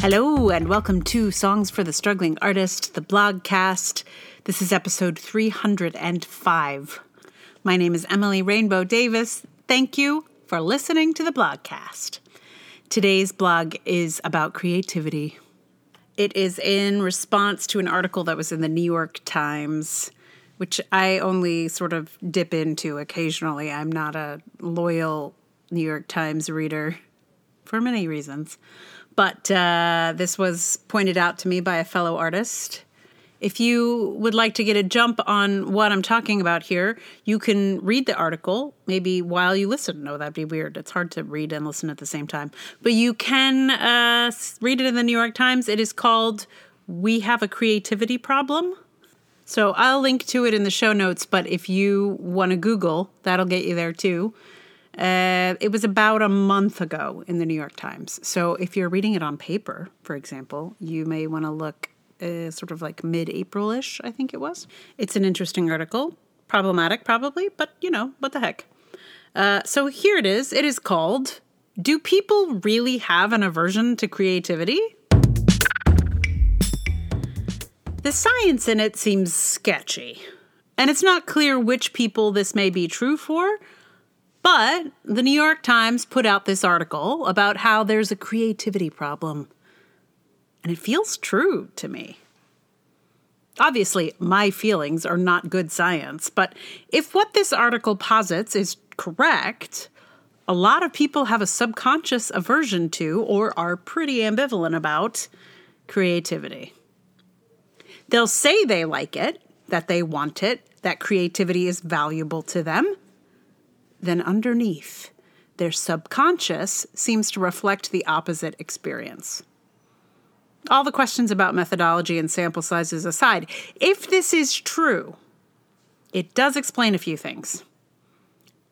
Hello, and welcome to Songs for the Struggling Artist, the blogcast. This is episode 305. My name is Emily Rainbow Davis. Thank you for listening to the blogcast. Today's blog is about creativity. It is in response to an article that was in the New York Times, which I only sort of dip into occasionally. I'm not a loyal New York Times reader for many reasons. But uh, this was pointed out to me by a fellow artist. If you would like to get a jump on what I'm talking about here, you can read the article maybe while you listen. No, that'd be weird. It's hard to read and listen at the same time. But you can uh, read it in the New York Times. It is called We Have a Creativity Problem. So I'll link to it in the show notes, but if you want to Google, that'll get you there too. Uh, it was about a month ago in the New York Times. So if you're reading it on paper, for example, you may want to look uh, sort of like mid April ish, I think it was. It's an interesting article. Problematic, probably, but you know, what the heck. Uh, so here it is. It is called Do People Really Have an Aversion to Creativity? The science in it seems sketchy, and it's not clear which people this may be true for. But the New York Times put out this article about how there's a creativity problem and it feels true to me. Obviously, my feelings are not good science, but if what this article posits is correct, a lot of people have a subconscious aversion to or are pretty ambivalent about creativity. They'll say they like it, that they want it, that creativity is valuable to them. Then underneath, their subconscious seems to reflect the opposite experience all the questions about methodology and sample sizes aside, if this is true, it does explain a few things.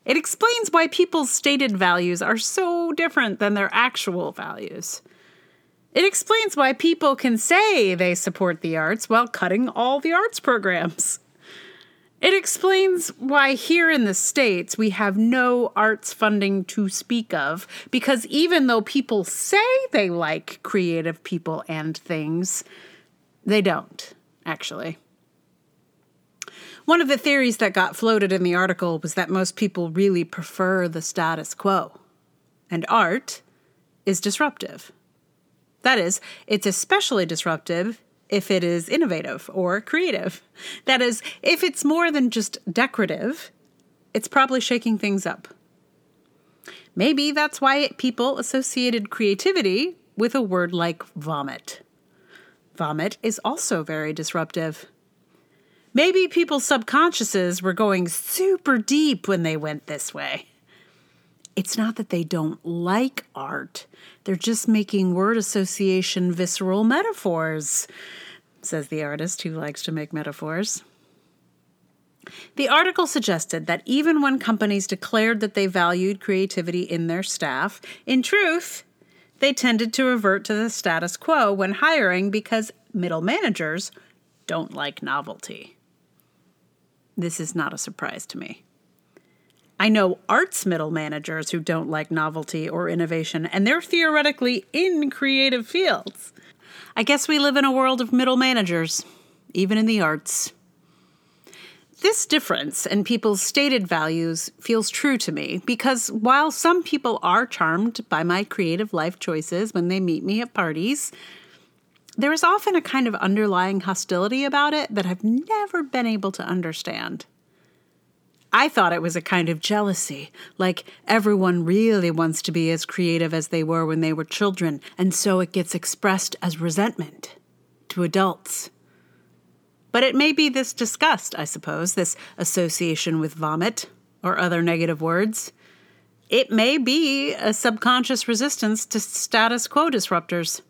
It explains why people's stated values are so different than their actual values. It explains why people can say they support the arts while cutting all the arts programs. It explains why here in the States we have no arts funding to speak of, because even though people say they like creative people and things, they don't, actually. One of the theories that got floated in the article was that most people really prefer the status quo, and art is disruptive. That is, it's especially disruptive if it is innovative or creative. That is, if it's more than just decorative, it's probably shaking things up. Maybe that's why people associated creativity with a word like vomit. Vomit is also very disruptive. Maybe people's subconsciouses were going super deep when they went this way. It's not that they don't like art, they're just making word association visceral metaphors, says the artist who likes to make metaphors. The article suggested that even when companies declared that they valued creativity in their staff, in truth, they tended to revert to the status quo when hiring because middle managers don't like novelty. This is not a surprise to me. I know arts middle managers who don't like novelty or innovation, and they're theoretically in creative fields. I guess we live in a world of middle managers, even in the arts. This difference in people's stated values feels true to me because while some people are charmed by my creative life choices when they meet me at parties, there is often a kind of underlying hostility about it that I've never been able to understand. I thought it was a kind of jealousy, like everyone really wants to be as creative as they were when they were children, and so it gets expressed as resentment to adults. But it may be this disgust, I suppose, this association with vomit or other negative words. It may be a subconscious resistance to status quo disruptors.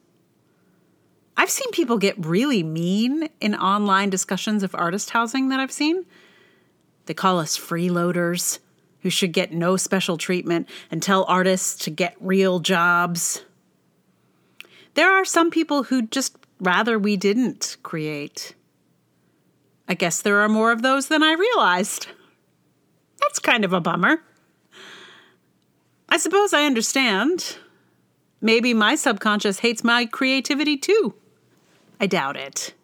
I've seen people get really mean in online discussions of artist housing that I've seen. They call us freeloaders who should get no special treatment and tell artists to get real jobs. There are some people who just rather we didn't create. I guess there are more of those than I realized. That's kind of a bummer. I suppose I understand. maybe my subconscious hates my creativity too. I doubt it.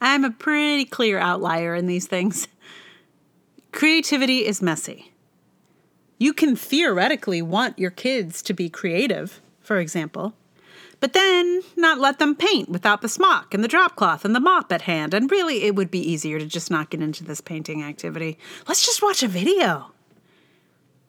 I'm a pretty clear outlier in these things. Creativity is messy. You can theoretically want your kids to be creative, for example, but then not let them paint without the smock and the drop cloth and the mop at hand. And really, it would be easier to just not get into this painting activity. Let's just watch a video.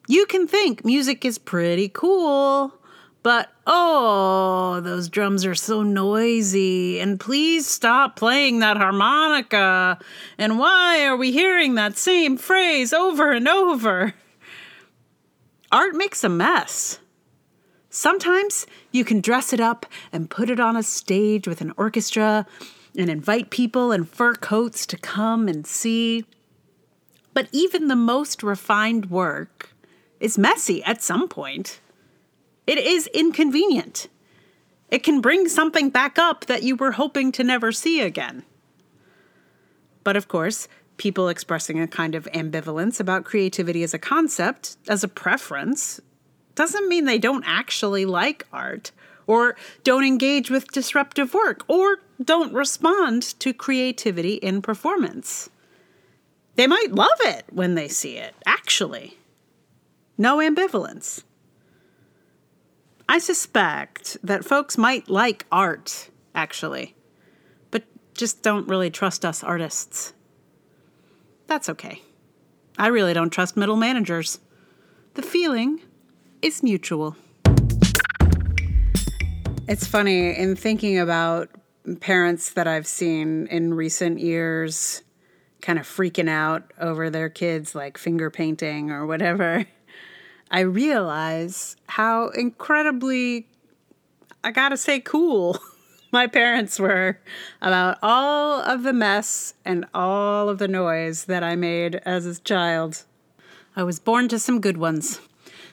You can think music is pretty cool, but oh, those drums are so noisy. And please stop playing that harmonica. And why are we hearing that same phrase over and over? Art makes a mess. Sometimes you can dress it up and put it on a stage with an orchestra and invite people in fur coats to come and see. But even the most refined work is messy at some point. It is inconvenient. It can bring something back up that you were hoping to never see again. But of course, people expressing a kind of ambivalence about creativity as a concept, as a preference, doesn't mean they don't actually like art or don't engage with disruptive work or don't respond to creativity in performance. They might love it when they see it, actually. No ambivalence. I suspect that folks might like art, actually, but just don't really trust us artists. That's okay. I really don't trust middle managers. The feeling is mutual. It's funny in thinking about parents that I've seen in recent years kind of freaking out over their kids like finger painting or whatever. I realize how incredibly, I gotta say, cool my parents were about all of the mess and all of the noise that I made as a child. I was born to some good ones.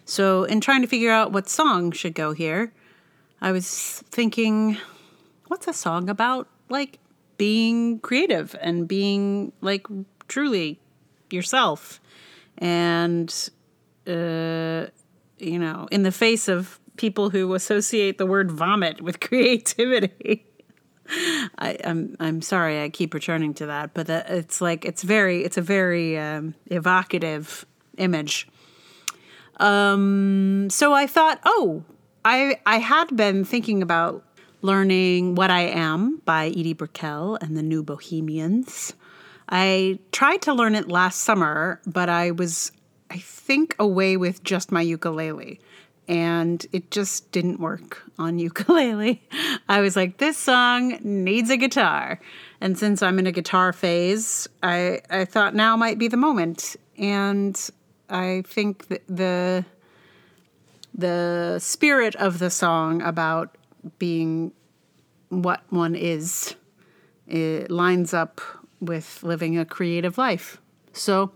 So, in trying to figure out what song should go here, I was thinking, what's a song about like being creative and being like truly yourself and uh, you know in the face of people who associate the word vomit with creativity I, am I'm, I'm sorry I keep returning to that, but that, it's like it's very it's a very um, evocative image um, so I thought, oh, I I had been thinking about learning What I Am by Edie Brickell and the New Bohemians. I tried to learn it last summer, but I was, I think, away with just my ukulele. And it just didn't work on ukulele. I was like, this song needs a guitar. And since I'm in a guitar phase, I, I thought now might be the moment. And I think the the spirit of the song about being what one is it lines up with living a creative life. So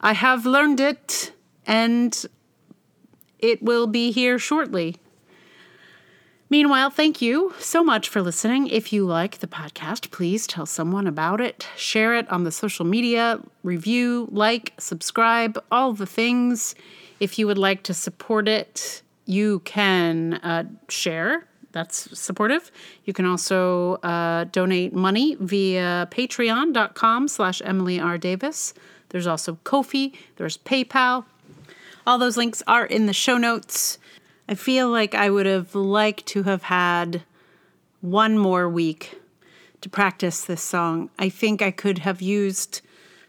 I have learned it and it will be here shortly. Meanwhile, thank you so much for listening. If you like the podcast, please tell someone about it, share it on the social media, review, like, subscribe, all the things. If you would like to support it, you can uh, share. That's supportive. You can also uh, donate money via patreon.com slash Emily R. Davis. There's also Ko-fi, there's PayPal. All those links are in the show notes. I feel like I would have liked to have had one more week to practice this song. I think I could have used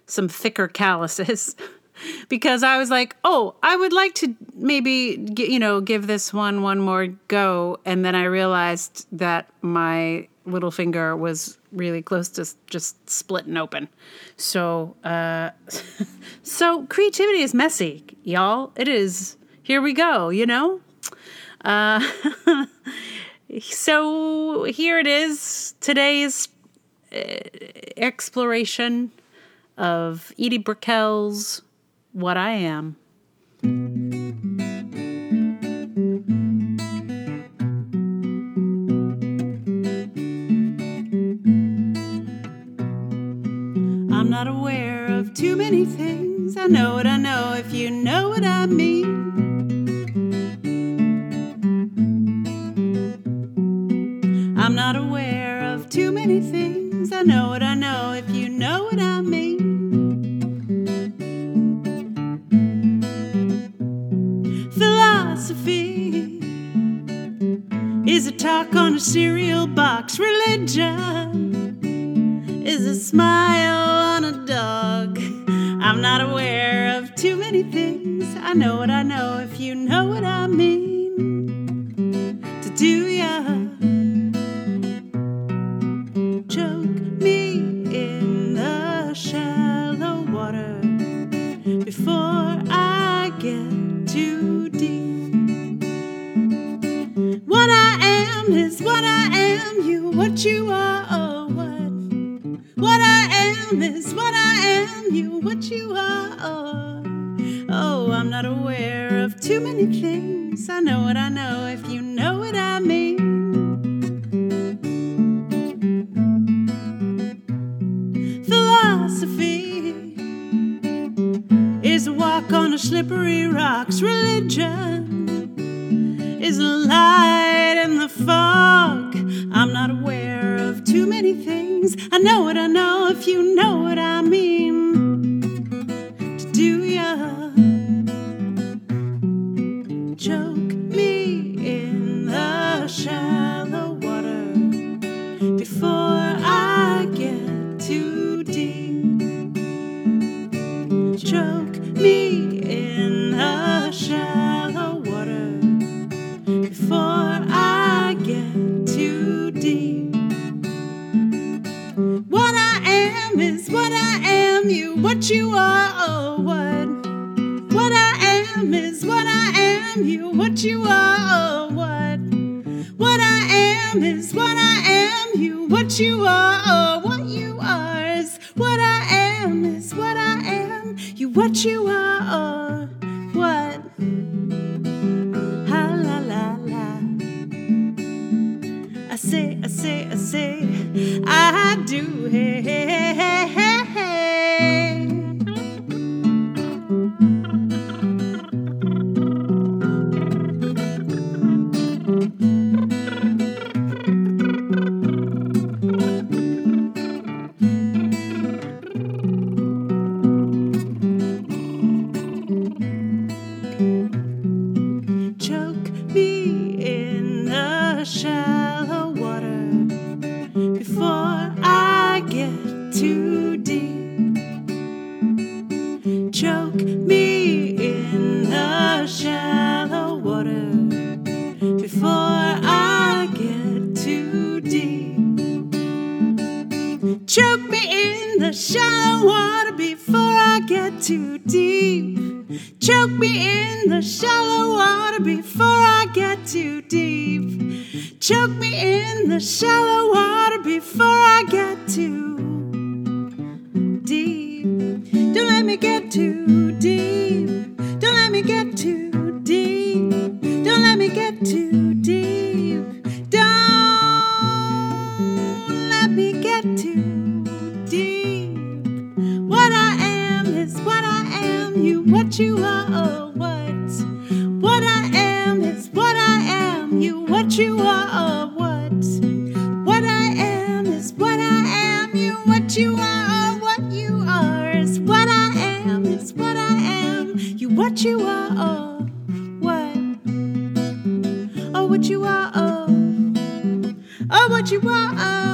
some thicker calluses because I was like, "Oh, I would like to maybe you know, give this one one more go." And then I realized that my little finger was really close to just splitting open. So, uh so creativity is messy, y'all. It is. Here we go, you know? Uh, so here it is today's uh, exploration of Edie Brickell's What I Am. Things. I know what I know if you know what I mean. I'm not aware of too many things. I know what I know if you know what I mean. Philosophy is a talk on a cereal box. Religion is a smile I know what I know if you know what I mean. To do ya choke me in the shallow water before I get too deep. What I am is what I am, you what you are, oh what. What I am is what I am, you what you are, oh. I'm not aware of too many things. I know what I know if you know what I mean. Philosophy is a walk on a slippery rocks. Religion is a light in the fog. I'm not aware of too many things. I know what I know if you know what I mean. What you are, oh what. What I am is what I am, you what you are, oh what. What I am is what I am, you what you are, oh what you are is what I am is what I am, you what you are, oh what. Ha la la la. I say, I say, I say, I do. Hey, hey, hey, hey, hey, hey. Shallow water before I get too deep. Choke me you are,